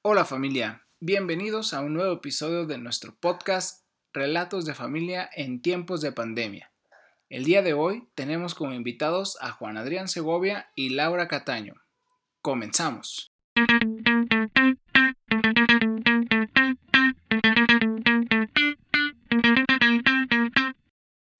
Hola familia, bienvenidos a un nuevo episodio de nuestro podcast Relatos de familia en tiempos de pandemia. El día de hoy tenemos como invitados a Juan Adrián Segovia y Laura Cataño. Comenzamos.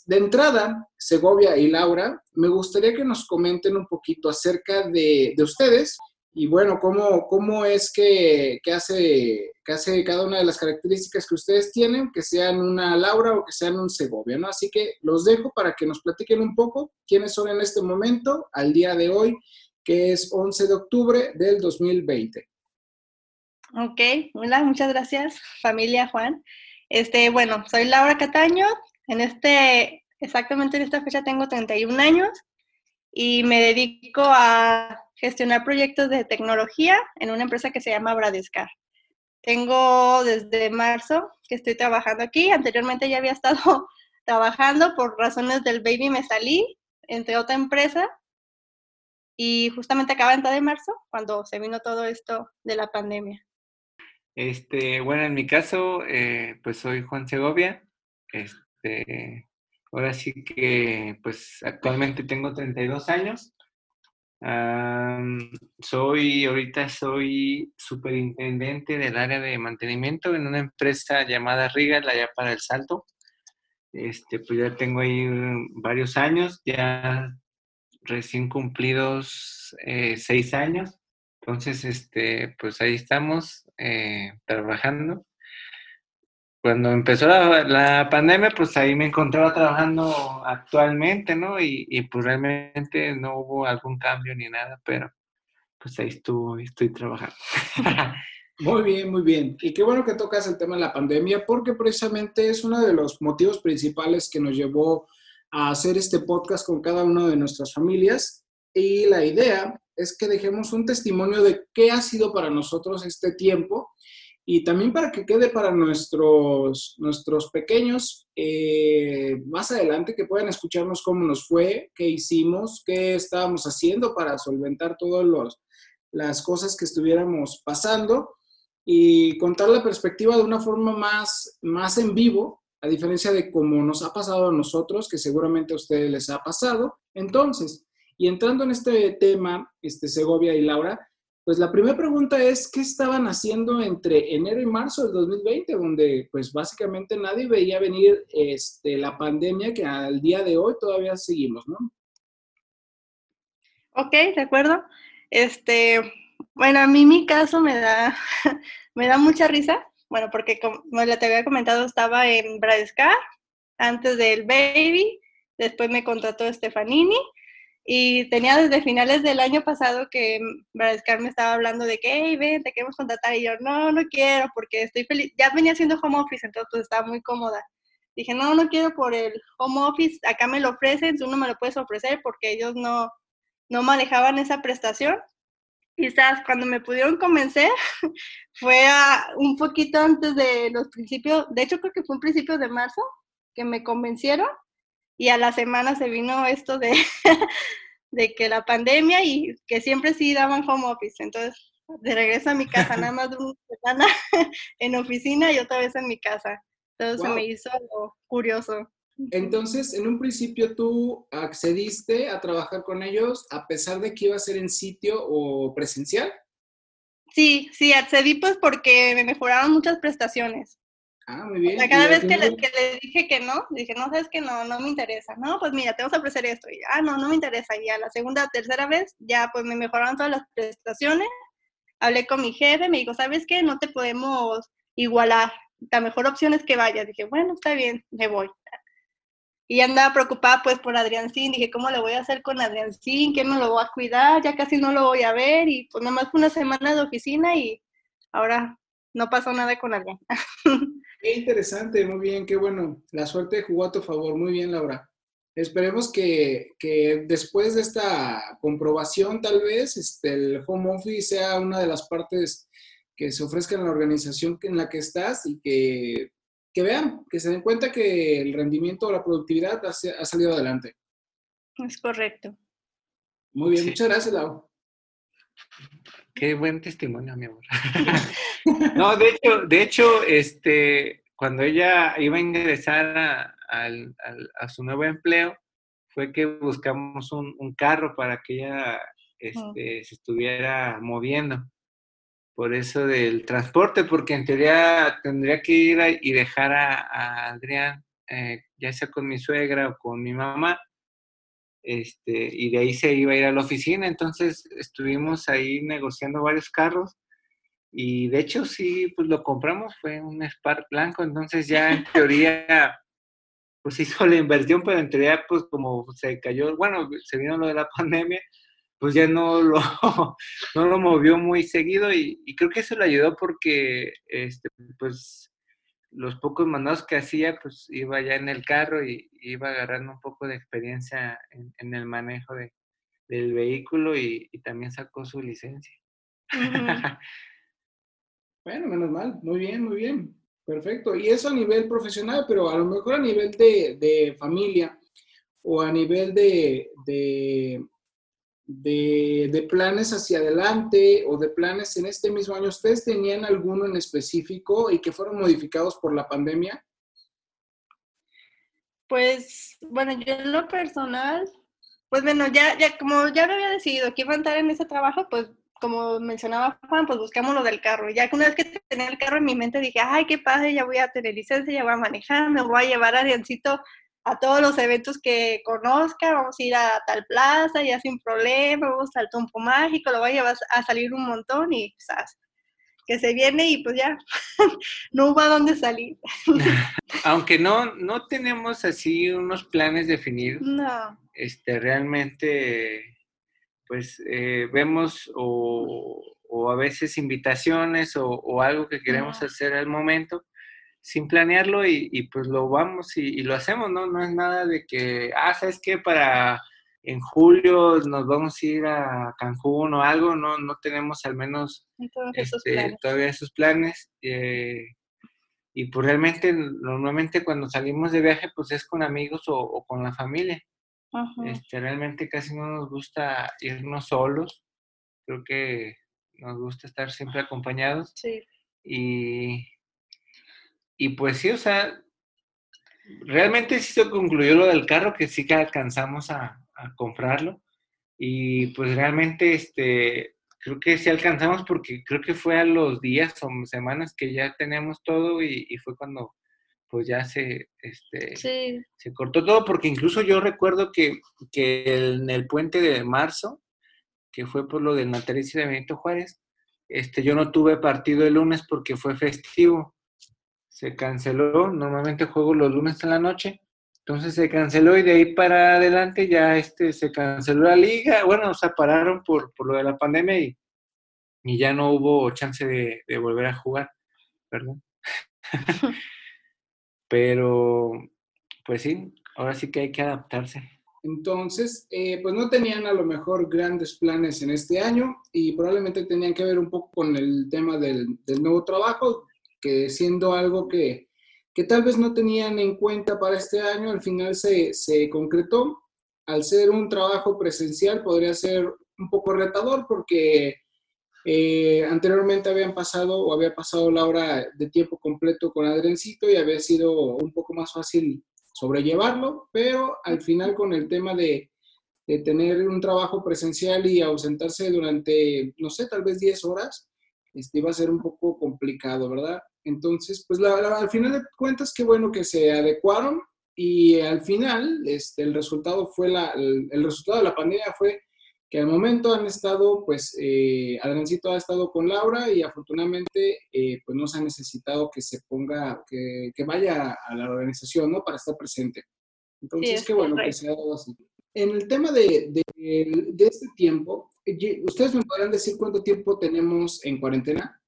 De entrada, Segovia y Laura, me gustaría que nos comenten un poquito acerca de, de ustedes y bueno, cómo, cómo es que, que, hace, que hace cada una de las características que ustedes tienen, que sean una Laura o que sean un Segovia, ¿no? Así que los dejo para que nos platiquen un poco quiénes son en este momento, al día de hoy, que es 11 de octubre del 2020. Ok, hola, muchas gracias, familia Juan. Este, bueno, soy Laura Cataño, en este, exactamente en esta fecha tengo 31 años y me dedico a gestionar proyectos de tecnología en una empresa que se llama Bradescar. Tengo desde marzo que estoy trabajando aquí. Anteriormente ya había estado trabajando por razones del baby, me salí, entre otra empresa. Y justamente acaba de entrar de marzo cuando se vino todo esto de la pandemia. Este, bueno, en mi caso, eh, pues soy Juan Segovia. Este, Ahora sí que, pues actualmente tengo 32 años. Soy, ahorita soy superintendente del área de mantenimiento en una empresa llamada Riga, allá para el Salto. Este, pues ya tengo ahí varios años, ya recién cumplidos eh, seis años. Entonces, este, pues ahí estamos eh, trabajando cuando empezó la, pandemia, pues ahí me encontraba trabajando actualmente, ¿no? Y, pues realmente no hubo algún cambio ni nada, pero pues ahí estuve, estoy trabajando. Muy bien, muy bien. Y qué bueno que tocas el tema de la pandemia, porque precisamente es uno de los motivos principales que nos llevó a hacer este podcast con cada una de nuestras familias. Y la idea es que dejemos un testimonio de qué ha sido para nosotros este tiempo y también para que quede para nuestros, nuestros pequeños eh, más adelante que puedan escucharnos cómo nos fue, qué hicimos, qué estábamos haciendo para solventar todas las cosas que estuviéramos pasando y contar la perspectiva de una forma más, más en vivo, a diferencia de cómo nos ha pasado a nosotros, que seguramente a ustedes les ha pasado. Entonces, y entrando en este tema, este, Segovia y Laura, pues la primera pregunta es, ¿qué estaban haciendo entre enero y marzo del 2020, donde pues básicamente nadie veía venir este, la pandemia que al día de hoy todavía seguimos, ¿no? Ok, de acuerdo. Este, bueno, a mí mi caso me da, me da mucha risa, bueno, porque como te había comentado, estaba en Bradescar antes del Baby, después me contrató Stefanini y tenía desde finales del año pasado que Bradescar me estaba hablando de que, hey, ven, te queremos contratar. Y yo, no, no quiero, porque estoy feliz. Ya venía haciendo home office, entonces pues, estaba muy cómoda. Dije, no, no quiero por el home office, acá me lo ofrecen, tú no me lo puedes ofrecer porque ellos no, no manejaban esa prestación. Quizás cuando me pudieron convencer fue a, un poquito antes de los principios, de hecho creo que fue un principio de marzo que me convencieron y a la semana se vino esto de, de que la pandemia y que siempre sí daban home office. Entonces, de regreso a mi casa, nada más de una semana en oficina y otra vez en mi casa. Entonces se me hizo algo curioso. Entonces, en un principio tú accediste a trabajar con ellos a pesar de que iba a ser en sitio o presencial. Sí, sí, accedí pues porque me mejoraron muchas prestaciones. Ah, muy bien. cada vez que le, dije que no, dije, no, sabes que no, no me interesa. No, pues mira, te vamos a ofrecer esto. Y, ah, no, no me interesa. Y a la segunda, tercera vez, ya pues me mejoraron todas las prestaciones. Hablé con mi jefe, me dijo, ¿sabes qué? No te podemos igualar. La mejor opción es que vayas. Dije, bueno, está bien, me voy. Y andaba preocupada pues por Adriancín. Dije, ¿cómo le voy a hacer con Adriancín? ¿Quién me lo va a cuidar? Ya casi no lo voy a ver. Y pues nomás fue una semana de oficina y ahora no pasó nada con Adrián. Qué interesante, muy bien, qué bueno. La suerte jugó a tu favor, muy bien, Laura. Esperemos que, después de esta comprobación, tal vez, este, el home office sea una de las partes que se ofrezca en la organización en la que estás y que, vean, que se den cuenta que el rendimiento o la productividad ha, salido adelante. Es correcto. Muy bien, muchas gracias, Laura. Qué buen testimonio, mi amor. no, de hecho, de hecho, este, cuando ella iba a ingresar a, a su nuevo empleo, fue que buscamos un, un carro para que ella este, se estuviera moviendo. Por eso del transporte, porque en teoría tendría que ir y dejar a, Adrián, eh, ya sea con mi suegra o con mi mamá, este, y de ahí se iba a ir a la oficina. Entonces estuvimos ahí negociando varios carros y de hecho sí, pues lo compramos, fue un Spark blanco, entonces ya en teoría pues hizo la inversión, pero en teoría pues como se cayó, bueno, se vino lo de la pandemia, pues ya no lo, no lo movió muy seguido y, creo que eso le ayudó porque, este, pues, los pocos mandados que hacía, pues iba ya en el carro y iba agarrando un poco de experiencia en, el manejo de, del vehículo y, también sacó su licencia. bueno, menos mal, muy bien, muy bien, perfecto. Y eso a nivel profesional, pero a lo mejor a nivel de, familia o a nivel de de, planes hacia adelante o de planes en este mismo año, ¿ustedes tenían alguno en específico y que fueron modificados por la pandemia? Pues, bueno, yo en lo personal, pues bueno, ya, ya como ya me había decidido que iba a entrar en ese trabajo, pues como mencionaba Juan, pues buscamos lo del carro. Ya que una vez que tenía el carro en mi mente dije, ay, qué padre, ya voy a tener licencia, ya voy a manejar, me voy a llevar a Diancito a todos los eventos que conozca, vamos a ir a tal plaza, ya sin problema, vamos al Tompo Mágico, lo va a salir un montón y quizás que se viene y pues ya no hubo a dónde salir. Aunque no, no tenemos así unos planes definidos. No. Este, realmente, pues eh, vemos o, a veces invitaciones o, algo que queremos hacer al momento sin planearlo y, pues lo vamos y, lo hacemos, ¿no? No es nada de que, ah, ¿sabes qué? Para en julio nos vamos a ir a Cancún o algo, no, no tenemos al menos este, todavía esos planes. Eh, y pues realmente, normalmente cuando salimos de viaje, pues es con amigos o, con la familia. Este, realmente casi no nos gusta irnos solos. Creo que nos gusta estar siempre acompañados. Sí. Y, y pues sí, o sea, realmente sí se concluyó lo del carro, que sí que alcanzamos a, comprarlo. Y pues realmente, este, creo que sí alcanzamos porque creo que fue a los días o semanas que ya teníamos todo y, fue cuando pues ya se, este, se cortó todo, porque incluso yo recuerdo que, en el puente de marzo, que fue por lo del natalicio de Benito Juárez, este, yo no tuve partido el lunes porque fue festivo se canceló. Normalmente juego los lunes en la noche. Entonces se canceló y de ahí para adelante ya este, se canceló la liga. Bueno, o sea, pararon por, lo de la pandemia y, y ya no hubo chance de, volver a jugar. Perdón. Pero, pues sí, ahora sí que hay que adaptarse. Entonces, eh, pues no tenían a lo mejor grandes planes en este año y probablemente tenían que ver un poco con el tema del, del nuevo trabajo que siendo algo que, que tal vez no tenían en cuenta para este año, al final se, se concretó. Al ser un trabajo presencial podría ser un poco retador porque eh, anteriormente habían pasado o había pasado la hora de tiempo completo con Adrencito y había sido un poco más fácil sobrellevarlo, pero al final con el tema de, de tener un trabajo presencial y ausentarse durante, no sé, tal vez 10 horas, este, iba a ser un poco complicado, ¿verdad? Entonces, pues al final de cuentas, qué bueno que se adecuaron y al final este, el resultado fue la, el, resultado de la pandemia fue que al momento han estado, pues, eh, ha estado con Laura y afortunadamente, eh, pues, no se ha necesitado que se ponga, que, que, vaya a la organización, ¿no? Para estar presente. Entonces, qué bueno que se ha dado así. En el tema de, de, de este tiempo, ¿Ustedes me podrán decir cuánto tiempo tenemos en cuarentena?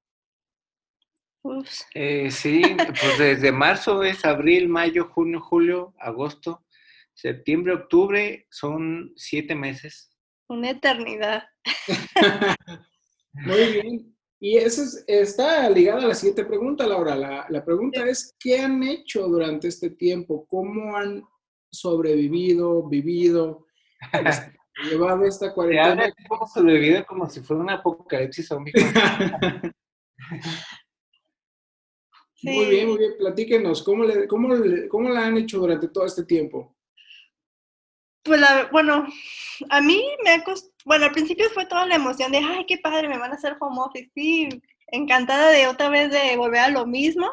Eh, sí, pues desde marzo es abril, mayo, junio, julio, agosto, septiembre, octubre, son siete meses. Una eternidad. Muy bien. Y eso está ligada a la siguiente pregunta, Laura. La, la pregunta es, ¿qué han hecho durante este tiempo? ¿Cómo han sobrevivido, vivido? llevado esta cuarentena. Hemos sobrevivido como si fuera un apocalipsis zombie. Muy bien, muy bien. Platíquenos, ¿cómo, le, cómo, ¿cómo la han hecho durante todo este tiempo? Pues, la, bueno, a mí me ha costado, bueno, al principio fue toda la emoción de, ay, qué padre, me van a hacer home office, sí, encantada de otra vez de volver a lo mismo,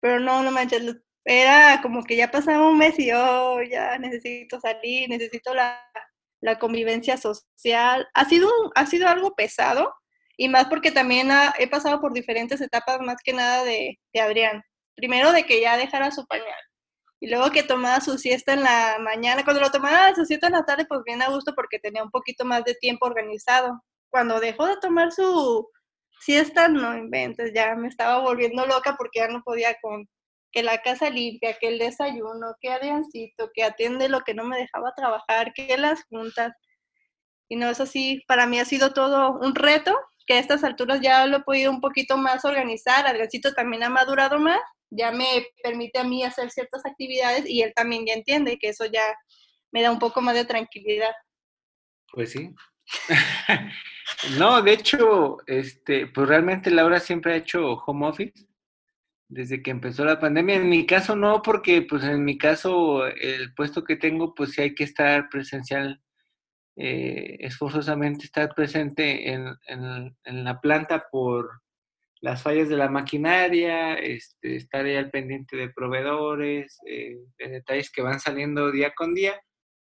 pero no, no manches, era como que ya pasaba un mes y yo ya necesito salir, necesito la, la convivencia social. Ha sido, ha sido algo pesado, y más porque también he pasado por diferentes etapas, más que nada de, de, Adrián. Primero de que ya dejara su pañal, y luego que tomaba su siesta en la mañana. Cuando lo tomaba su siesta en la tarde, pues bien a gusto porque tenía un poquito más de tiempo organizado. Cuando dejó de tomar su siesta, no inventes, ya me estaba volviendo loca porque ya no podía con que la casa limpia, que el desayuno, que Adriancito, que atiende lo que no me dejaba trabajar, que las juntas. Y no, eso sí, para mí ha sido todo un reto, que a estas alturas ya lo he podido un poquito más organizar. Adriancito también ha madurado más, ya me permite a mí hacer ciertas actividades y él también ya entiende que eso ya me da un poco más de tranquilidad. Pues sí. no, de hecho, este, pues realmente Laura siempre ha hecho home office desde que empezó la pandemia. En mi caso no, porque pues en mi caso el puesto que tengo, pues sí hay que estar presencial eh, esforzosamente estar presente en, en, la planta por las fallas de la maquinaria, este, estar ahí al pendiente de proveedores, eh, de detalles que van saliendo día con día.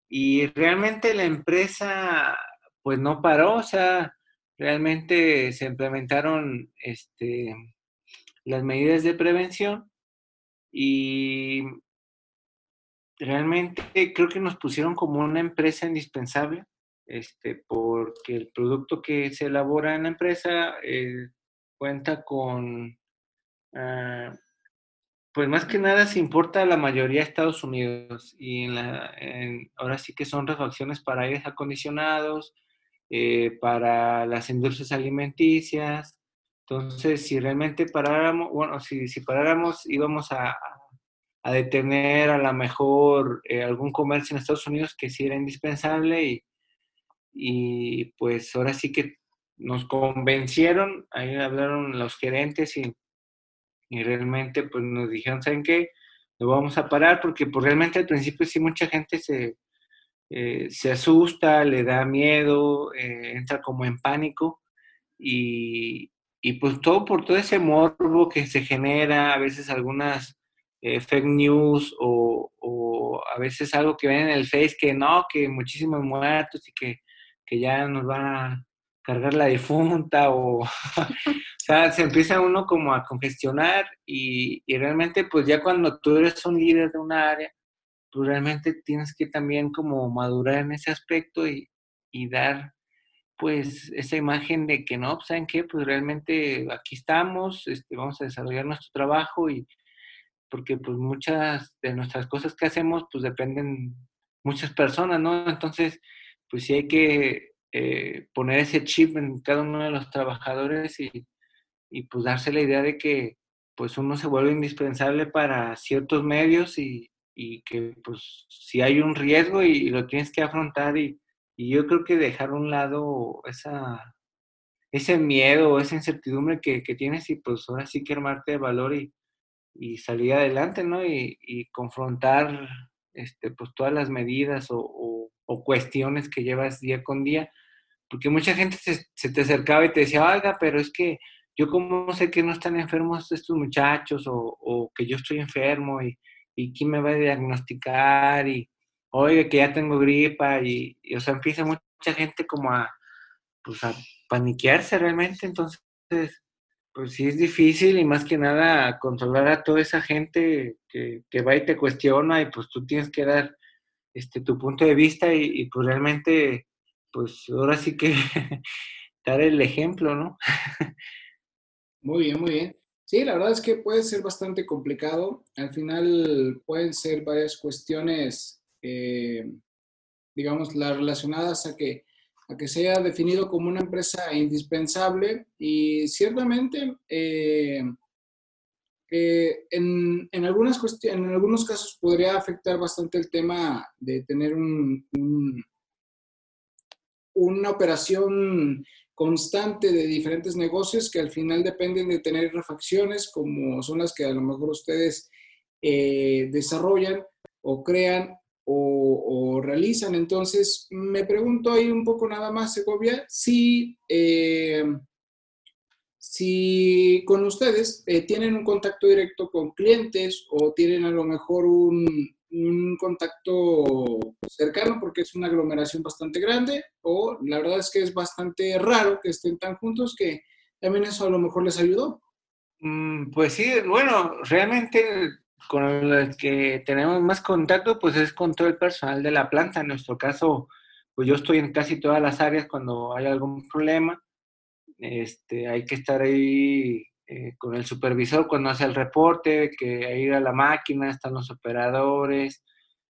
Y realmente la empresa pues no paró, o sea, realmente se implementaron este, las medidas de prevención y realmente creo que nos pusieron como una empresa indispensable este, porque el producto que se elabora en la empresa eh, cuenta con, ah, pues más que nada se importa la mayoría a Estados Unidos y ahora sí que son refacciones para aires acondicionados, eh, para las industrias alimenticias. Entonces, si realmente paráramos, bueno, si, si paráramos, íbamos a, a detener a lo mejor eh, algún comercio en Estados Unidos que sí era indispensable y, y pues ahora sí que nos convencieron, ahí hablaron los gerentes y, y realmente pues nos dijeron, ¿saben qué? Lo vamos a parar porque pues realmente al principio sí mucha gente se, eh, se asusta, le da miedo, eh, entra como en pánico y, y, pues todo por todo ese morbo que se genera, a veces algunas eh, fake news o, o, a veces algo que ven en el Face que no, que muchísimos muertos y que que ya nos va a cargar la difunta o, o sea, se empieza uno como a congestionar y, y, realmente pues ya cuando tú eres un líder de una área, tú realmente tienes que también como madurar en ese aspecto y, y dar pues esa imagen de que no, ¿saben qué? Pues realmente aquí estamos, este, vamos a desarrollar nuestro trabajo y porque pues muchas de nuestras cosas que hacemos pues dependen muchas personas, ¿no? Entonces, pues sí hay que eh, poner ese chip en cada uno de los trabajadores y, y, pues darse la idea de que pues uno se vuelve indispensable para ciertos medios y, y que pues si hay un riesgo y, lo tienes que afrontar y, y, yo creo que dejar a un lado esa, ese miedo, esa incertidumbre que, que, tienes y pues ahora sí que armarte de valor y, y salir adelante, ¿no? Y, confrontar este, pues todas las medidas o, o o cuestiones que llevas día con día, porque mucha gente se, te acercaba y te decía, oiga, pero es que yo como sé que no están enfermos estos muchachos o, que yo estoy enfermo y, y, quién me va a diagnosticar y oiga que ya tengo gripa y, o sea, empieza mucha gente como a, pues a paniquearse realmente, entonces, pues sí es difícil y más que nada controlar a toda esa gente que, que va y te cuestiona y pues tú tienes que dar este, tu punto de vista y, pues realmente, pues ahora sí que dar el ejemplo, ¿no? muy bien, muy bien. Sí, la verdad es que puede ser bastante complicado. Al final pueden ser varias cuestiones, eh, digamos, las relacionadas a que, a que se haya definido como una empresa indispensable y ciertamente eh, en, en, algunas en algunos casos podría afectar bastante el tema de tener un, una operación constante de diferentes negocios que al final dependen de tener refacciones como son las que a lo mejor ustedes eh, desarrollan o crean o, realizan. Entonces, me pregunto ahí un poco nada más, Segovia, si, eh, si con ustedes eh, tienen un contacto directo con clientes o tienen a lo mejor un, un contacto cercano porque es una aglomeración bastante grande o la verdad es que es bastante raro que estén tan juntos que también eso a lo mejor les ayudó. Mm, pues sí, bueno, realmente con el que tenemos más contacto pues es con todo el personal de la planta. En nuestro caso, pues yo estoy en casi todas las áreas cuando hay algún problema. Este, hay que estar ahí eh, con el supervisor cuando hace el reporte, que ir a la máquina, están los operadores,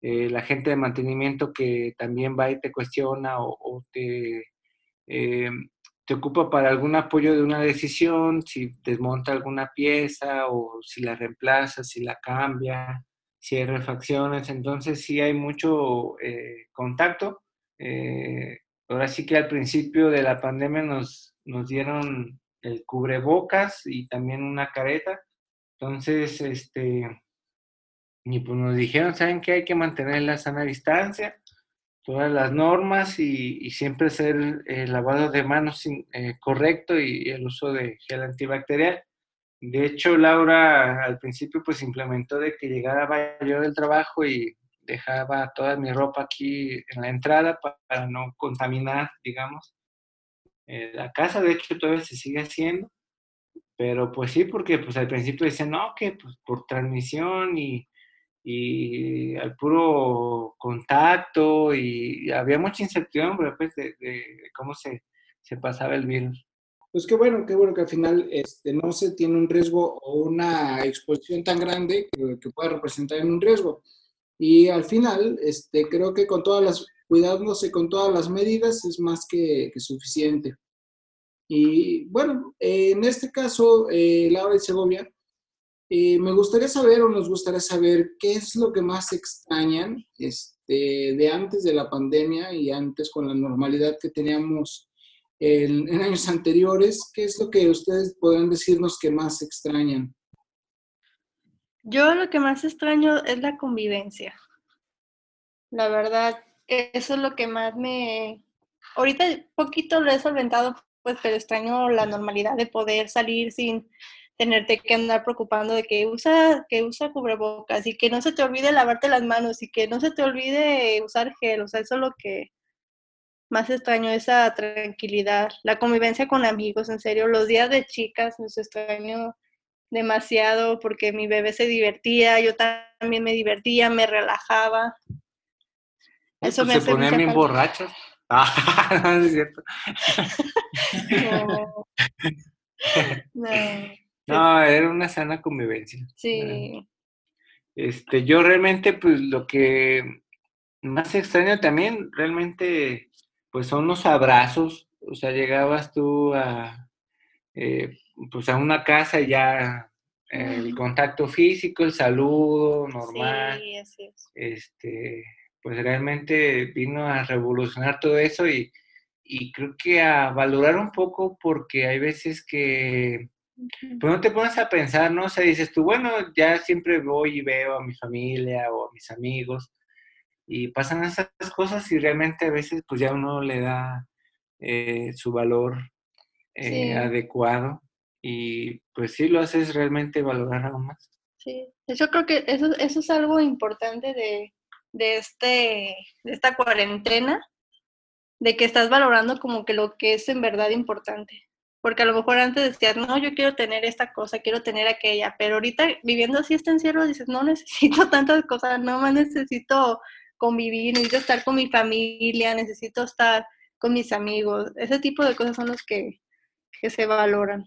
eh, la gente de mantenimiento que también va y te cuestiona o, te, eh, te ocupa para algún apoyo de una decisión, si desmonta alguna pieza o si la reemplaza, si la cambia, si hay refacciones, entonces sí hay mucho contacto. ahora sí que al principio de la pandemia nos, nos dieron el cubrebocas y también una careta. Entonces, este, y pues nos dijeron, ¿saben que Hay que mantener la sana distancia, todas las normas y, siempre hacer el lavado de manos eh, correcto y, el uso de gel antibacterial. De hecho, Laura al principio pues implementó de que llegara yo del trabajo y dejaba toda mi ropa aquí en la entrada para no contaminar, digamos. Eh, la casa, de hecho, todavía se sigue haciendo, pero pues sí, porque pues al principio decían, no, que pues, por transmisión y, y al puro contacto y, había mucha incertidumbre pues, de, cómo se, se, pasaba el virus. Pues qué bueno, qué bueno que al final este, no se tiene un riesgo o una exposición tan grande que, que pueda representar un riesgo. Y al final, este, creo que con todas las cuidándose con todas las medidas es más que, suficiente. Y bueno, en este caso, eh, Laura y Segovia, eh, me gustaría saber o nos gustaría saber qué es lo que más extrañan este, de antes de la pandemia y antes con la normalidad que teníamos en, en años anteriores. ¿Qué es lo que ustedes podrán decirnos que más extrañan? Yo lo que más extraño es la convivencia. La verdad, eso es lo que más me... Ahorita poquito lo he solventado, pues, pero extraño la normalidad de poder salir sin tenerte que andar preocupando de que usa, que usa cubrebocas y que no se te olvide lavarte las manos y que no se te olvide usar gel. O sea, eso es lo que más extraño, esa tranquilidad, la convivencia con amigos, en serio. Los días de chicas los extraño demasiado porque mi bebé se divertía, yo también me divertía, me relajaba. Eso pues me se ponían bien borrachos. Ah, no, es cierto. no. no. Era una sana convivencia. Sí. Este, yo realmente, pues lo que más extraño también, realmente, pues son los abrazos. O sea, llegabas tú a, eh, pues a una casa y ya el contacto físico, el saludo normal. Sí, así es. Este, pues realmente vino a revolucionar todo eso y, creo que a valorar un poco porque hay veces que pues no te pones a pensar, ¿no? O sea, dices tú, bueno, ya siempre voy y veo a mi familia o a mis amigos y pasan esas cosas y realmente a veces pues ya uno le da eh, su valor eh, adecuado y pues sí lo haces realmente valorar aún más. Sí, yo creo que eso, eso es algo importante de, de, este, de esta cuarentena, de que estás valorando como que lo que es en verdad importante. Porque a lo mejor antes decías, no, yo quiero tener esta cosa, quiero tener aquella, pero ahorita viviendo así este encierro dices, no necesito tantas cosas, no más necesito convivir, necesito estar con mi familia, necesito estar con mis amigos. Ese tipo de cosas son los que, que se valoran.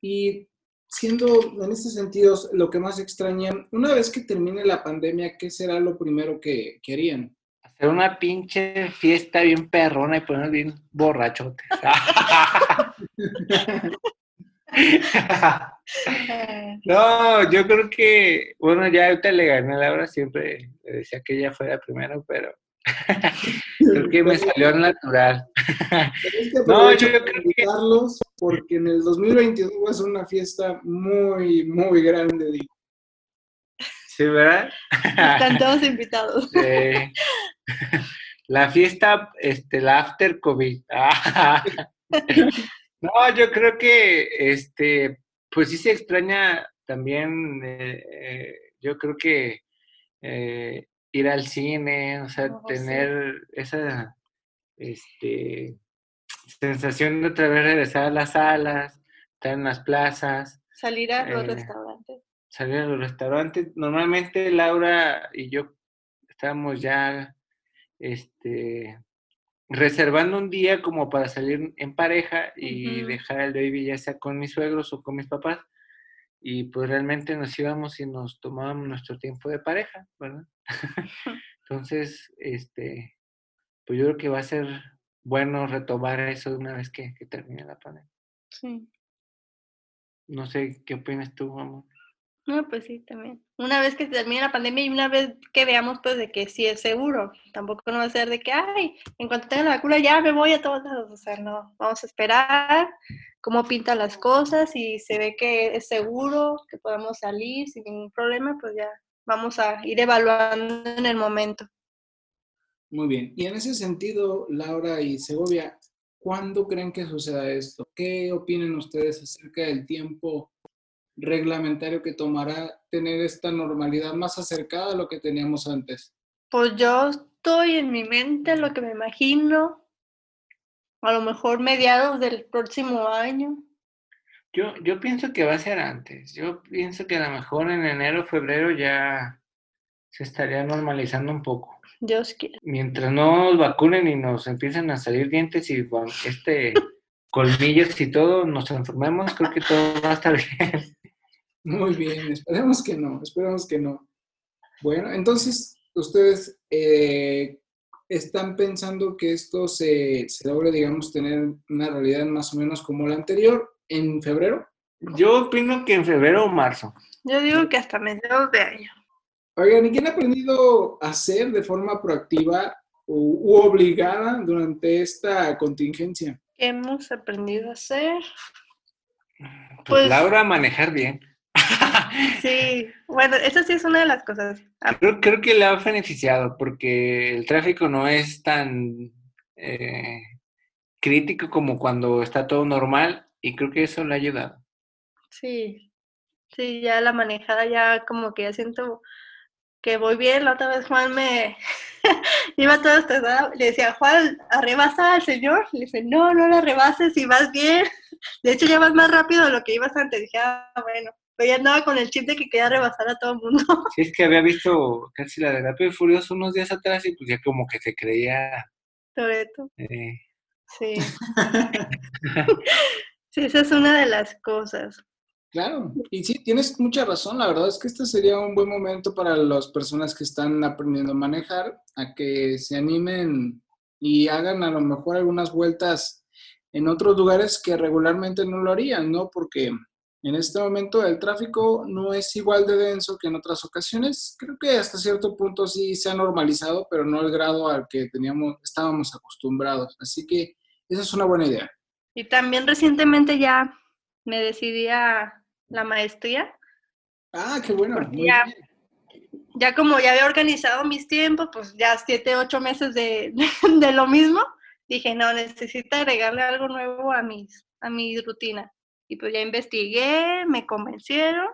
Y siendo en ese sentido lo que más extrañan, una vez que termine la pandemia, ¿qué será lo primero que, harían? Hacer una pinche fiesta bien perrona y ponernos bien borrachotes. no, yo creo que, bueno, ya ahorita le gané la hora, siempre le decía que ella fuera primero, pero creo que me salió natural. no, yo creo que... porque en el 2022 va a ser una fiesta muy, muy grande, digo. Sí, ¿verdad? Están todos invitados. La fiesta, este, la after COVID. no, yo creo que, este, pues sí se extraña también, eh, eh, yo creo que eh, ir al cine, o sea, oh, tener esa, este, sensación de otra vez regresar a las salas, estar en las plazas. Salir a los restaurantes. Salir a los restaurantes. Normalmente Laura y yo estábamos ya este, reservando un día como para salir en pareja y dejar al baby ya sea con mis suegros o con mis papás. Y pues realmente nos íbamos y nos tomábamos nuestro tiempo de pareja, ¿verdad? Entonces, este, pues yo creo que va a ser bueno retomar eso una vez que, que termine la pandemia. Sí. No sé, ¿qué opinas tú, amor? No, pues sí, también. Una vez que termine la pandemia y una vez que veamos, pues, de que sí es seguro. Tampoco no va a ser de que, ay, en cuanto tenga la vacuna ya me voy a todos lados. O sea, no, vamos a esperar cómo pintan las cosas y se ve que es seguro, que podemos salir sin ningún problema, pues ya vamos a ir evaluando en el momento. Muy bien. Y en ese sentido, Laura y Segovia, ¿cuándo creen que suceda esto? ¿Qué opinan ustedes acerca del tiempo reglamentario que tomará tener esta normalidad más acercada a lo que teníamos antes? Pues yo estoy en mi mente lo que me imagino, a lo mejor mediados del próximo año. Yo, yo pienso que va a ser antes. Yo pienso que a lo mejor en enero, febrero ya se estaría normalizando un poco. Dios quiere. Mientras no nos vacunen y nos empiecen a salir dientes y con este colmillos y todo, nos enfermemos, creo que todo va a estar bien. Muy bien, esperemos que no, esperemos que no. Bueno, entonces, ustedes eh, están pensando que esto se, se logre, digamos, tener una realidad más o menos como la anterior en febrero. Yo opino que en febrero o marzo. Yo digo que hasta mediados de año. Oigan, ¿y quién ha aprendido a hacer de forma proactiva u, obligada durante esta contingencia? ¿Qué hemos aprendido a hacer? Pues, pues Laura, manejar bien. Sí, bueno, esa sí es una de las cosas. Ah, creo, que le ha beneficiado porque el tráfico no es tan eh, crítico como cuando está todo normal y creo que eso le ha ayudado. Sí, sí, ya la manejada ya como que ya siento que voy bien. La otra vez Juan me iba todo estresado. Le decía, Juan, ¿arrebasa al señor? Le dice, no, no la rebases y vas bien. De hecho, ya vas más rápido de lo que ibas antes. Dije, ah, bueno ya andaba con el chip de que quería rebasar a todo el mundo. Sí, es que había visto casi la de Rápido y Furioso unos días atrás y pues ya como que se creía... Toreto. Eh. Sí. sí, esa es una de las cosas. Claro, y sí, tienes mucha razón. La verdad es que este sería un buen momento para las personas que están aprendiendo a manejar, a que se animen y hagan a lo mejor algunas vueltas en otros lugares que regularmente no lo harían, ¿no? Porque en este momento el tráfico no es igual de denso que en otras ocasiones. Creo que hasta cierto punto sí se ha normalizado, pero no al grado al que teníamos, estábamos acostumbrados. Así que esa es una buena idea. Y también recientemente ya me decidí a la maestría. Ah, qué bueno. ya, ya como ya había organizado mis tiempos, pues ya siete, ocho meses de, de, lo mismo, dije, no, necesito agregarle algo nuevo a, mis, a mi rutina. Y pues ya investigué, me convencieron.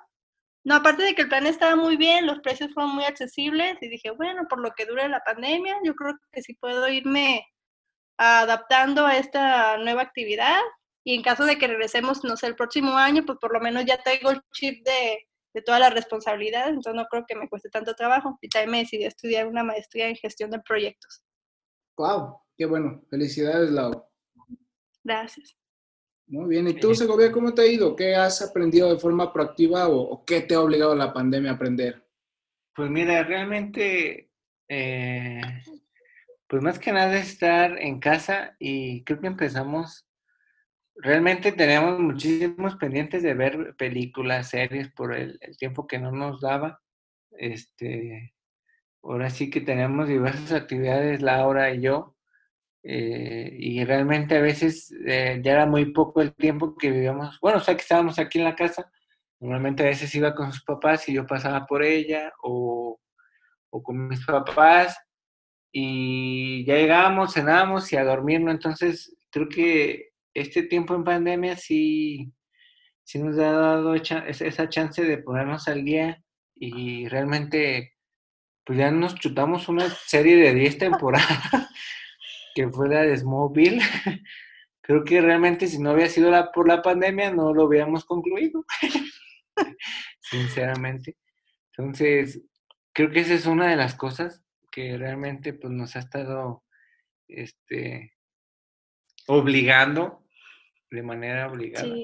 No, aparte de que el plan estaba muy bien, los precios fueron muy accesibles y dije, bueno, por lo que dure la pandemia, yo creo que sí puedo irme adaptando a esta nueva actividad. Y en caso de que regresemos, no sé, el próximo año, pues por lo menos ya tengo el chip de, de todas las responsabilidades, entonces no creo que me cueste tanto trabajo. Y también me decidí a estudiar una maestría en gestión de proyectos. ¡Wow! ¡Qué bueno! Felicidades, Lau. Gracias. Muy bien. ¿Y tú, Segovia, cómo te ha ido? ¿Qué has aprendido de forma proactiva o, qué te ha obligado la pandemia a aprender? Pues mira, realmente, eh, pues más que nada estar en casa y creo que empezamos, realmente teníamos muchísimos pendientes de ver películas, series por el, tiempo que no nos daba. Este, ahora sí que tenemos diversas actividades, Laura y yo, eh, y realmente a veces eh, ya era muy poco el tiempo que vivíamos, bueno, o sea que estábamos aquí en la casa, normalmente a veces iba con sus papás y yo pasaba por ella o, o con mis papás y ya llegábamos, cenábamos y a dormirnos, entonces creo que este tiempo en pandemia sí, sí nos ha dado esa chance de ponernos al día y realmente pues ya nos chutamos una serie de 10 temporadas que fue la de Smallville. Creo que realmente si no había sido la, por la pandemia no lo hubiéramos concluido, sinceramente. Entonces, creo que esa es una de las cosas que realmente pues, nos ha estado este, obligando de manera obligada. Sí.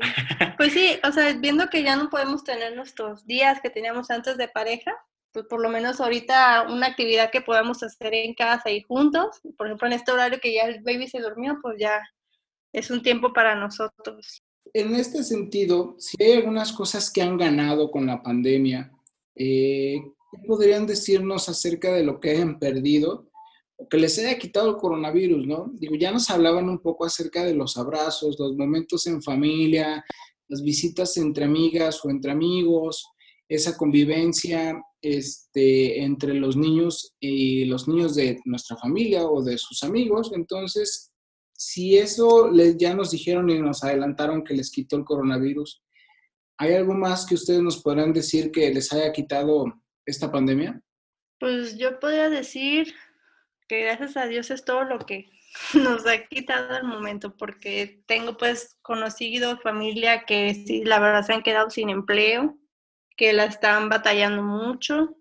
Pues sí, o sea, viendo que ya no podemos tener nuestros días que teníamos antes de pareja, pues por lo menos ahorita una actividad que podamos hacer en casa y juntos, por ejemplo en este horario que ya el baby se durmió, pues ya es un tiempo para nosotros. En este sentido, si hay algunas cosas que han ganado con la pandemia, eh, ¿qué podrían decirnos acerca de lo que hayan perdido o que les haya quitado el coronavirus, no? Digo, ya nos hablaban un poco acerca de los abrazos, los momentos en familia, las visitas entre amigas o entre amigos, esa convivencia este, entre los niños y los niños de nuestra familia o de sus amigos. Entonces, si eso les, ya nos dijeron y nos adelantaron que les quitó el coronavirus, ¿hay algo más que ustedes nos podrán decir que les haya quitado esta pandemia? Pues yo podría decir que gracias a Dios es todo lo que nos ha quitado el momento, porque tengo pues conocido familia que sí, la verdad se han quedado sin empleo, que la están batallando mucho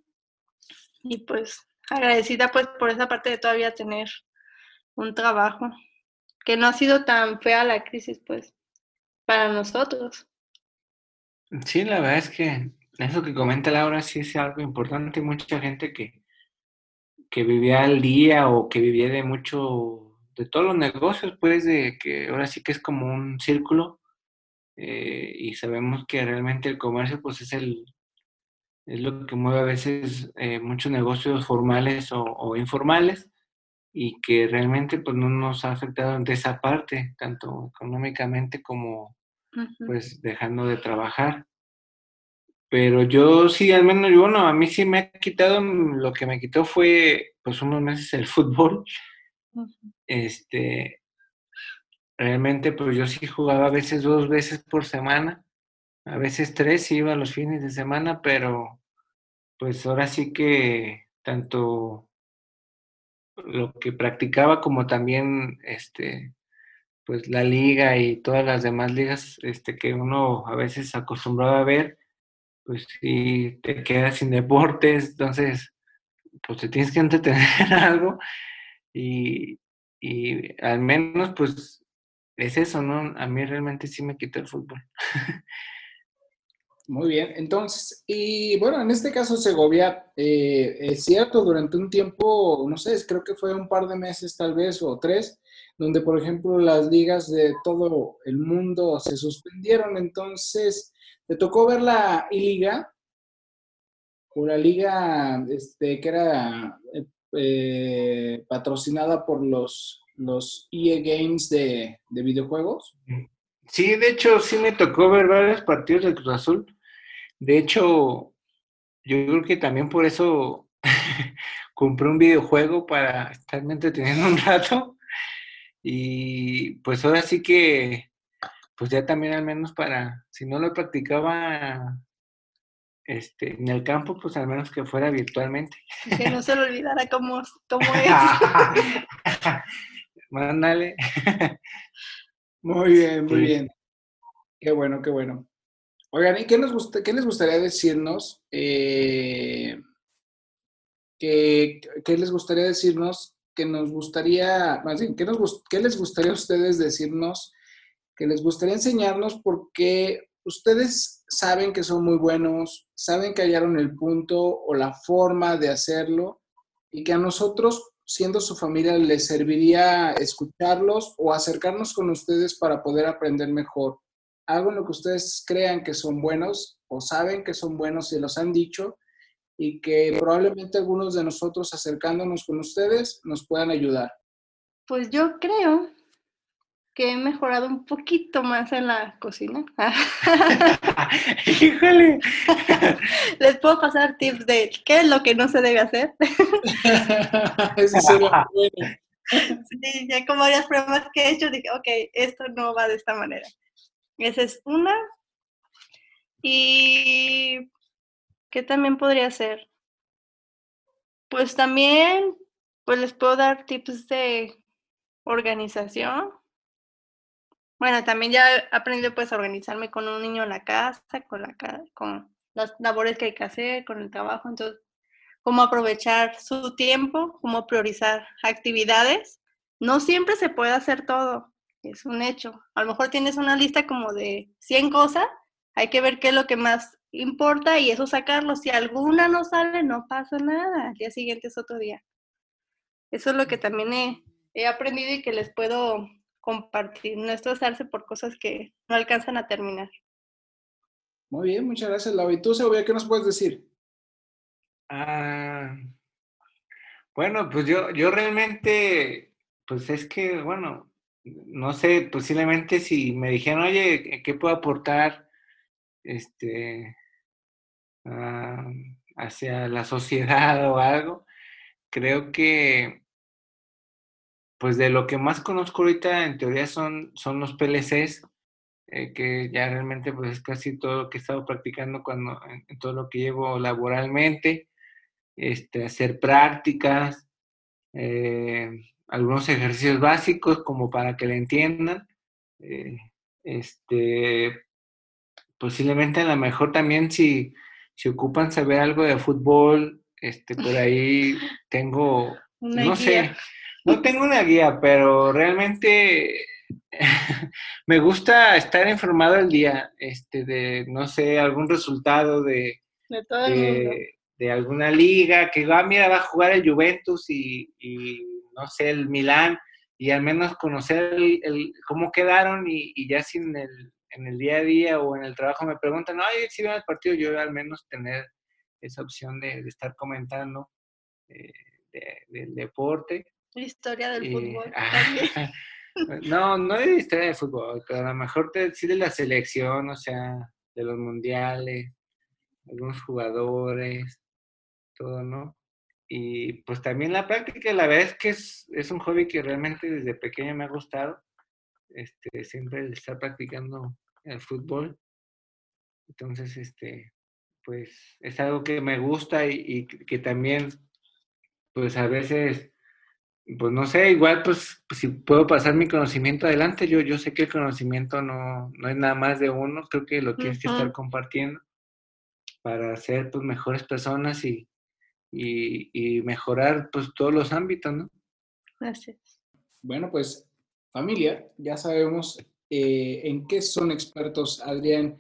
y pues agradecida pues por esa parte de todavía tener un trabajo, que no ha sido tan fea la crisis pues para nosotros. Sí, la verdad es que eso que comenta Laura sí es algo importante. Mucha gente que, que vivía al día o que vivía de mucho, de todos los negocios, pues, de que ahora sí que es como un círculo. Eh, y sabemos que realmente el comercio, pues, es el es lo que mueve a veces eh, muchos negocios formales o, informales y que realmente pues no nos ha afectado de esa parte, tanto económicamente como pues dejando de trabajar. Pero yo sí, al menos yo, bueno, a mí sí me ha quitado, lo que me quitó fue pues unos meses el fútbol. Este, realmente pues yo sí jugaba a veces dos veces por semana, a veces tres, iba los fines de semana, pero pues ahora sí que tanto lo que practicaba como también este pues la liga y todas las demás ligas este que uno a veces acostumbraba a ver pues sí te quedas sin deportes, entonces pues te tienes que entretener algo y, y al menos pues es eso, ¿no? A mí realmente sí me quitó el fútbol. Muy bien, entonces, y bueno, en este caso Segovia, eh, es cierto, durante un tiempo, no sé, creo que fue un par de meses tal vez o tres, donde por ejemplo las ligas de todo el mundo se suspendieron, entonces ¿Te tocó ver la liga? O la liga este, que era eh, patrocinada por los, los EA Games de, videojuegos. Sí, de hecho, sí me tocó ver varios partidos de Cruz Azul. De hecho, yo creo que también por eso compré un videojuego para estarme entreteniendo un rato. Y pues ahora sí que pues ya también al menos para, si no lo practicaba este, en el campo, pues al menos que fuera virtualmente. Que no se lo olvidara cómo, cómo es. Mándale. Muy bien, muy bien. Qué bueno, qué bueno. Oigan, ¿y qué, nos gusta, qué les gustaría decirnos? Eh, ¿qué, les gustaría decirnos? Que nos gustaría, más bien, ¿qué, nos, ¿qué les gustaría a ustedes decirnos que les gustaría enseñarnos porque ustedes saben que son muy buenos, saben que hallaron el punto o la forma de hacerlo y que a nosotros, siendo su familia, les serviría escucharlos o acercarnos con ustedes para poder aprender mejor. Algo en lo que ustedes crean que son buenos o saben que son buenos y los han dicho y que probablemente algunos de nosotros acercándonos con ustedes nos puedan ayudar? Pues yo creo que he mejorado un poquito más en la cocina. Híjole. Les puedo pasar tips de qué es lo que no se debe hacer. Eso sería bueno. Sí, ya con varias pruebas que he hecho, dije, ok, esto no va de esta manera. Esa es una. Y ¿qué también podría ser? Pues también, pues les puedo dar tips de organización. Bueno, también ya he aprendido pues a organizarme con un niño en la casa, con, la, con las labores que hay que hacer, con el trabajo. Entonces, cómo aprovechar su tiempo, cómo priorizar actividades. No siempre se puede hacer todo, es un hecho. A lo mejor tienes una lista como de 100 cosas, hay que ver qué es lo que más importa y eso sacarlo. Si alguna no sale, no pasa nada. El día siguiente es otro día. Eso es lo que también he, he aprendido y que les puedo compartir. No estresarse por cosas que no alcanzan a terminar. Muy bien, muchas gracias, Lau. ¿Y tú, Segovia, qué nos puedes decir? Ah, bueno, pues yo, yo realmente, pues es que, bueno, no sé, posiblemente si me dijeran, oye, ¿qué puedo aportar este, ah, hacia la sociedad o algo? Creo que, pues de lo que más conozco ahorita, en teoría, son, son los PLCs, eh, que ya realmente pues es casi todo lo que he estado practicando cuando, en todo lo que llevo laboralmente este, hacer prácticas, eh, algunos ejercicios básicos como para que le entiendan. Eh, este, posiblemente a lo mejor también si, si ocupan saber algo de fútbol, este, por ahí tengo, no sé, no tengo una guía, pero realmente me gusta estar informado el día, este, de, no sé, algún resultado de, de, todo el mundo de alguna liga, que va, ah, mira, va a jugar el Juventus y, no sé, el Milán, y al menos conocer el, cómo quedaron y, ya sin el, en el día a día o en el trabajo me preguntan, ay, si ven el partido, yo al menos tener esa opción de, estar comentando eh, del deporte. Historia del fútbol. no, no de historia del fútbol, pero a lo mejor te, sí de la selección, o sea, de los mundiales, algunos jugadores, todo, ¿no? Y pues también la práctica, la verdad es que es, es un hobby que realmente desde pequeño me ha gustado. Este, siempre estar practicando el fútbol. Entonces, este, pues es algo que me gusta y, que también, pues a veces, pues no sé, igual pues, si puedo pasar mi conocimiento adelante, yo, yo sé que el conocimiento no, no es nada más de uno, creo que lo tienes que estar compartiendo para ser pues mejores personas y, y, mejorar pues todos los ámbitos, ¿no? Gracias. Bueno, pues familia, ya sabemos eh, en qué son expertos Adrián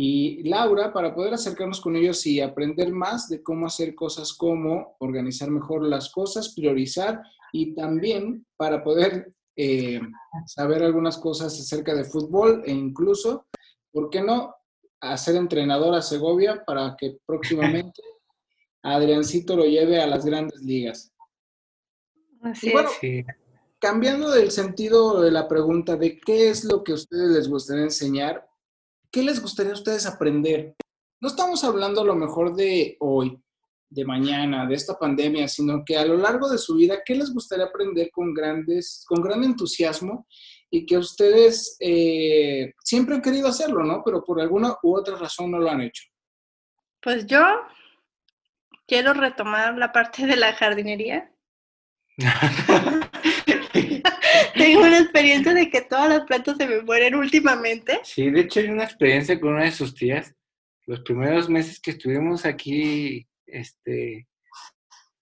y Laura para poder acercarnos con ellos y aprender más de cómo hacer cosas como organizar mejor las cosas, priorizar y también para poder eh, saber algunas cosas acerca de fútbol e incluso, ¿por qué no? hacer entrenador a Segovia para que próximamente Adriancito lo lleve a las grandes ligas. Así es. Cambiando del sentido de la pregunta de qué es lo que a ustedes les gustaría enseñar, ¿qué les gustaría a ustedes aprender? No estamos hablando a lo mejor de hoy, de mañana, de esta pandemia, sino que a lo largo de su vida, ¿qué les gustaría aprender con grandes, con gran entusiasmo y que ustedes eh, siempre han querido hacerlo, ¿no? Pero por alguna u otra razón no lo han hecho. Pues yo quiero retomar la parte de la jardinería. Tengo una experiencia de que todas las plantas se me mueren últimamente. Sí, de hecho hay una experiencia con una de sus tías. Los primeros meses que estuvimos aquí este,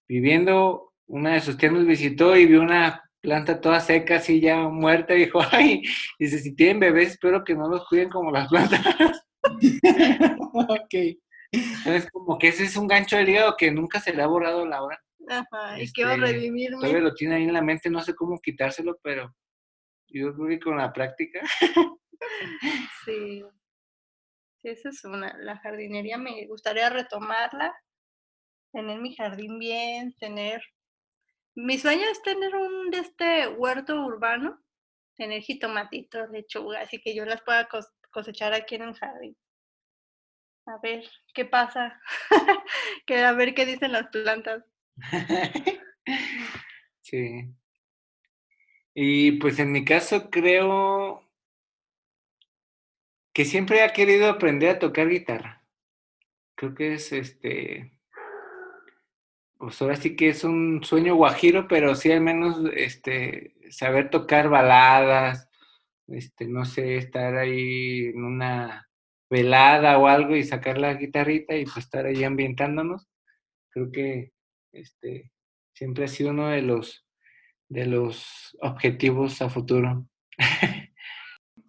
viviendo, una de sus tías nos visitó y vio una planta toda seca, así ya muerta, y dijo, ay, dice, si tienen bebés, espero que no los cuiden como las plantas. ok. Entonces, como que ese es un gancho del hígado que nunca se le ha borrado la hora. Ajá, y quiero este, revivirme. Todavía lo tiene ahí en la mente, no sé cómo quitárselo, pero yo creo que con la práctica. sí. Sí, esa es una. La jardinería me gustaría retomarla. tener mi jardín bien, tener... Mi sueño es tener un de este huerto urbano, tener jitomatitos, lechuga, así que yo las pueda cosechar aquí en el jardín. A ver, ¿qué pasa? que a ver qué dicen las plantas. sí. Y pues en mi caso creo que siempre ha querido aprender a tocar guitarra. Creo que es este, pues ahora sí que es un sueño guajiro, pero sí al menos este, saber tocar baladas, este, no sé, estar ahí en una velada o algo y sacar la guitarrita y pues estar ahí ambientándonos. Creo que este, siempre ha sido uno de los, de los objetivos a futuro.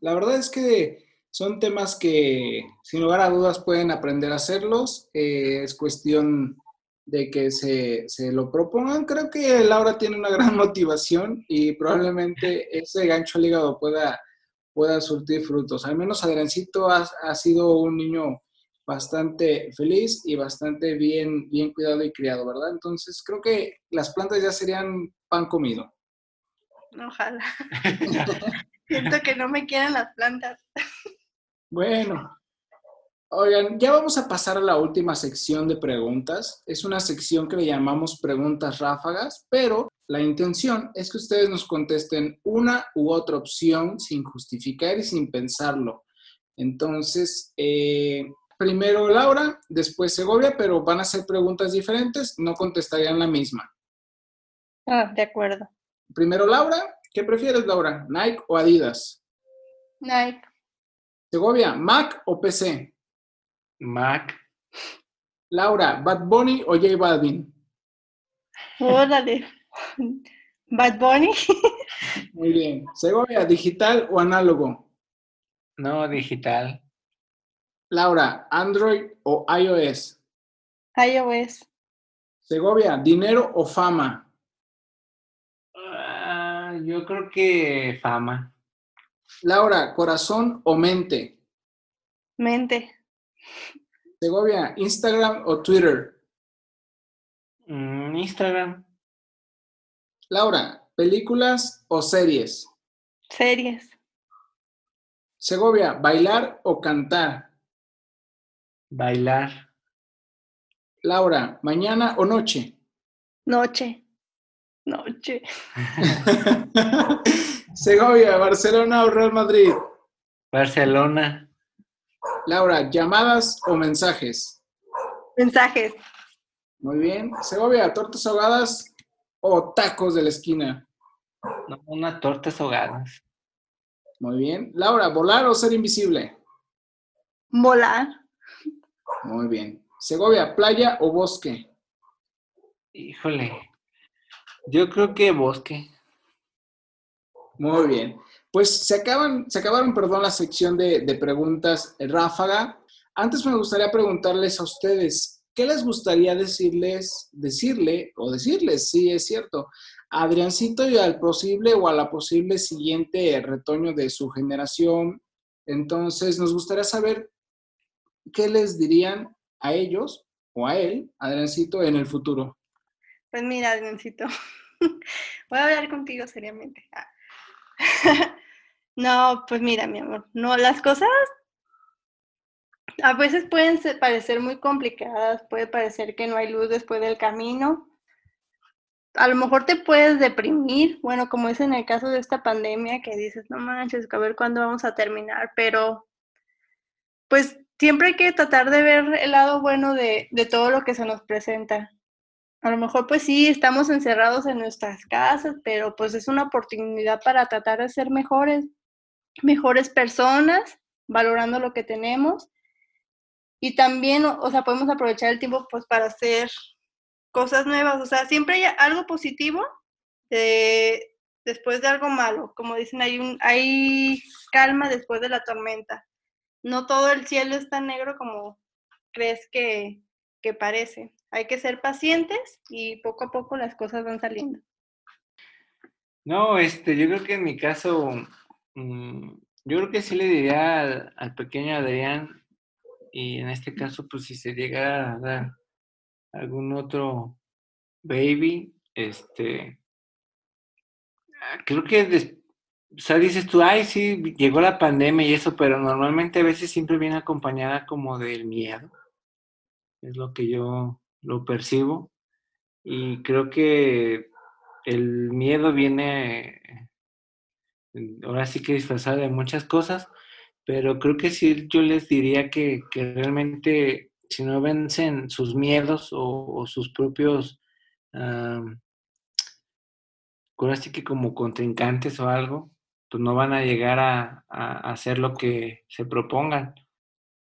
La verdad es que son temas que sin lugar a dudas pueden aprender a hacerlos. Eh, es cuestión de que se, se, lo propongan. Creo que Laura tiene una gran motivación y probablemente ese gancho al hígado pueda pueda surtir frutos. Al menos Adriancito ha, ha, sido un niño bastante feliz y bastante bien, bien cuidado y criado, ¿verdad? Entonces creo que las plantas ya serían pan comido. Ojalá. Siento que no me quieren las plantas. bueno, Oigan, ya vamos a pasar a la última sección de preguntas. Es una sección que le llamamos preguntas ráfagas, pero la intención es que ustedes nos contesten una u otra opción sin justificar y sin pensarlo. Entonces, eh, primero Laura, después Segovia, pero van a ser preguntas diferentes, no contestarían la misma. Ah, de acuerdo. Primero Laura, ¿qué prefieres Laura? ¿Nike o Adidas? Nike. Segovia, ¿Mac o PC? Mac. Laura, ¿Bad Bunny o J Balvin? Órale. Bad Bunny. Muy bien. Segovia, ¿digital o análogo? No, digital. Laura, ¿Android o iOS? iOS. Segovia, ¿dinero o fama? Uh, yo creo que fama. Laura, ¿corazón o mente? Mente. Segovia, ¿Instagram o Twitter? Mm, Instagram. Laura, ¿películas o series? Series. Segovia, ¿bailar o cantar? Bailar. Laura, ¿mañana o noche? Noche. Noche. Segovia, ¿Barcelona o Real Madrid? Barcelona. Laura, ¿llamadas o mensajes? Mensajes. Muy bien. Segovia, ¿tortas ahogadas o tacos de la esquina? No, una tortas ahogadas. Muy bien. Laura, ¿volar o ser invisible? Volar. Muy bien. Segovia, ¿playa o bosque? Híjole. Yo creo que bosque. Muy bien. Pues se, acaban, se acabaron, perdón, la sección de, de preguntas ráfaga. Antes me gustaría preguntarles a ustedes, ¿qué les gustaría decirles, decirle o decirles, sí es cierto, a Adriancito y al posible o a la posible siguiente retoño de su generación? Entonces, nos gustaría saber qué les dirían a ellos o a él, Adriancito, en el futuro. Pues mira, Adriancito, voy a hablar contigo seriamente. no, pues mira, mi amor, no, las cosas a veces pueden parecer muy complicadas, puede parecer que no hay luz después del camino. A lo mejor te puedes deprimir, bueno, como es en el caso de esta pandemia, que dices, no manches, a ver cuándo vamos a terminar, pero pues siempre hay que tratar de ver el lado bueno de, de todo lo que se nos presenta a lo mejor pues sí, estamos encerrados en nuestras casas, pero pues es una oportunidad para tratar de ser mejores, mejores personas, valorando lo que tenemos. Y también, o sea, podemos aprovechar el tiempo pues para hacer cosas nuevas. O sea, siempre hay algo positivo de, después de algo malo. Como dicen, hay, un, hay calma después de la tormenta. No todo el cielo es tan negro como crees que, que parece hay que ser pacientes y poco a poco las cosas van saliendo. No, este, yo creo que en mi caso, mm, yo creo que sí le diría al, pequeño Adrián, y en este caso, pues si se llega a dar algún otro baby, este, creo que, o sea, dices tú, ay, sí, llegó la pandemia y eso, pero normalmente a veces siempre viene acompañada como del miedo. Es lo que yo lo percibo. Y creo que el miedo viene, ahora sí que disfrazado de muchas cosas, pero creo que sí yo les diría que, realmente si no vencen sus miedos o, sus propios ahora sí que como contrincantes o algo, pues no van a llegar a, hacer lo que se propongan.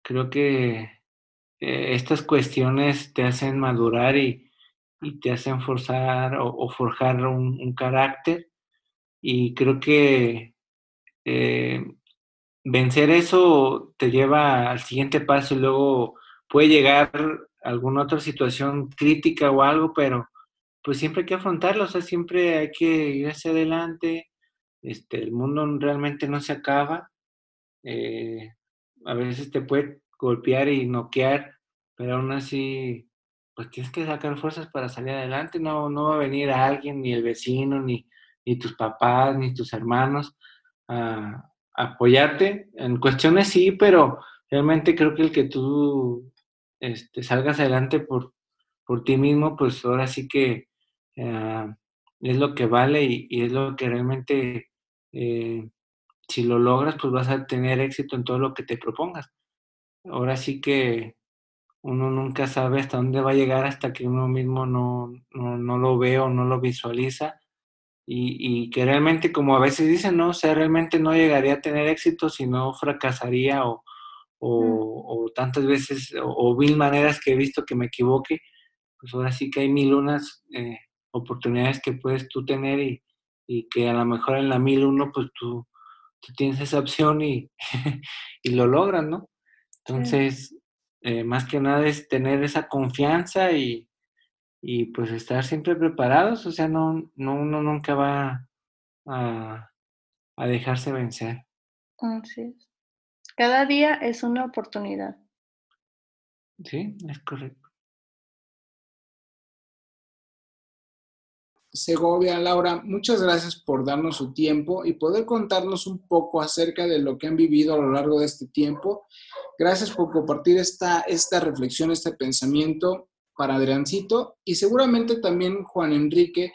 Creo que eh, estas cuestiones te hacen madurar y, te hacen forzar o, forjar un, carácter. Y creo que eh, vencer eso te lleva al siguiente paso y luego puede llegar alguna otra situación crítica o algo, pero pues siempre hay que afrontarlo, o sea, siempre hay que ir hacia adelante, este, el mundo realmente no se acaba, eh, a veces te puede golpear y noquear, pero aún así, pues tienes que sacar fuerzas para salir adelante, no, no va a venir a alguien, ni el vecino, ni, ni tus papás, ni tus hermanos a, apoyarte, en cuestiones sí, pero realmente creo que el que tú este, salgas adelante por, por ti mismo, pues ahora sí que eh, es lo que vale y, es lo que realmente, eh, si lo logras, pues vas a tener éxito en todo lo que te propongas. Ahora sí que uno nunca sabe hasta dónde va a llegar hasta que uno mismo no, no, lo ve o no lo visualiza. Y, que realmente, como a veces dicen, no, o sea, realmente no llegaría a tener éxito si no fracasaría o, o, o tantas veces o, o, mil maneras que he visto que me equivoque, pues ahora sí que hay mil unas eh, oportunidades que puedes tú tener y, que a lo mejor en la mil uno pues tú, tienes esa opción y, y lo logras, ¿no? Entonces, eh, más que nada es tener esa confianza y, y pues estar siempre preparados, o sea, no, no uno nunca va a, a dejarse vencer. Así es. Cada día es una oportunidad. Sí, es correcto. Segovia, Laura, muchas gracias por darnos su tiempo y poder contarnos un poco acerca de lo que han vivido a lo largo de este tiempo. Gracias por compartir esta, esta reflexión, este pensamiento para Adriancito y seguramente también Juan Enrique,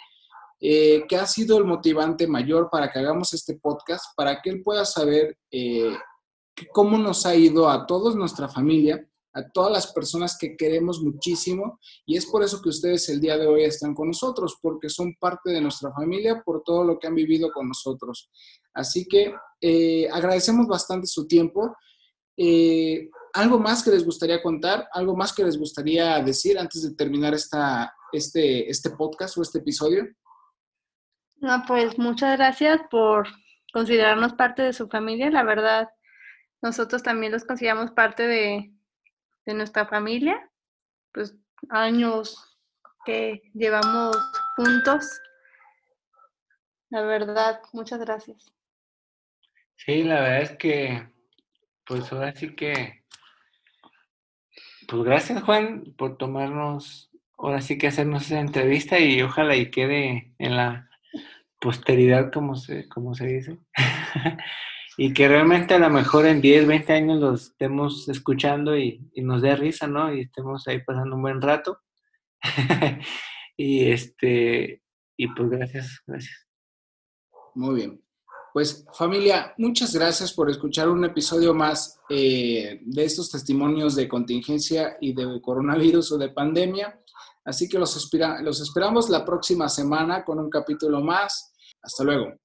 eh, que ha sido el motivante mayor para que hagamos este podcast, para que él pueda saber eh, cómo nos ha ido a todos, nuestra familia, a todas las personas que queremos muchísimo y es por eso que ustedes el día de hoy están con nosotros, porque son parte de nuestra familia por todo lo que han vivido con nosotros. Así que eh, agradecemos bastante su tiempo. Eh, ¿Algo más que les gustaría contar? ¿Algo más que les gustaría decir antes de terminar esta, este, este podcast o este episodio? No, pues muchas gracias por considerarnos parte de su familia. La verdad, nosotros también los consideramos parte de, de nuestra familia, pues años que llevamos juntos. La verdad, muchas gracias. Sí, la verdad es que, pues ahora sí que, pues gracias Juan por tomarnos, ahora sí que hacernos esa entrevista y ojalá y quede en la posteridad, como se, como se dice. y que realmente a lo mejor en 10, 20 años los estemos escuchando y, nos dé risa, ¿no? Y estemos ahí pasando un buen rato. y este, y pues gracias, gracias. Muy bien. Pues familia, muchas gracias por escuchar un episodio más eh, de estos testimonios de contingencia y de coronavirus o de pandemia. Así que los, los esperamos la próxima semana con un capítulo más. Hasta luego.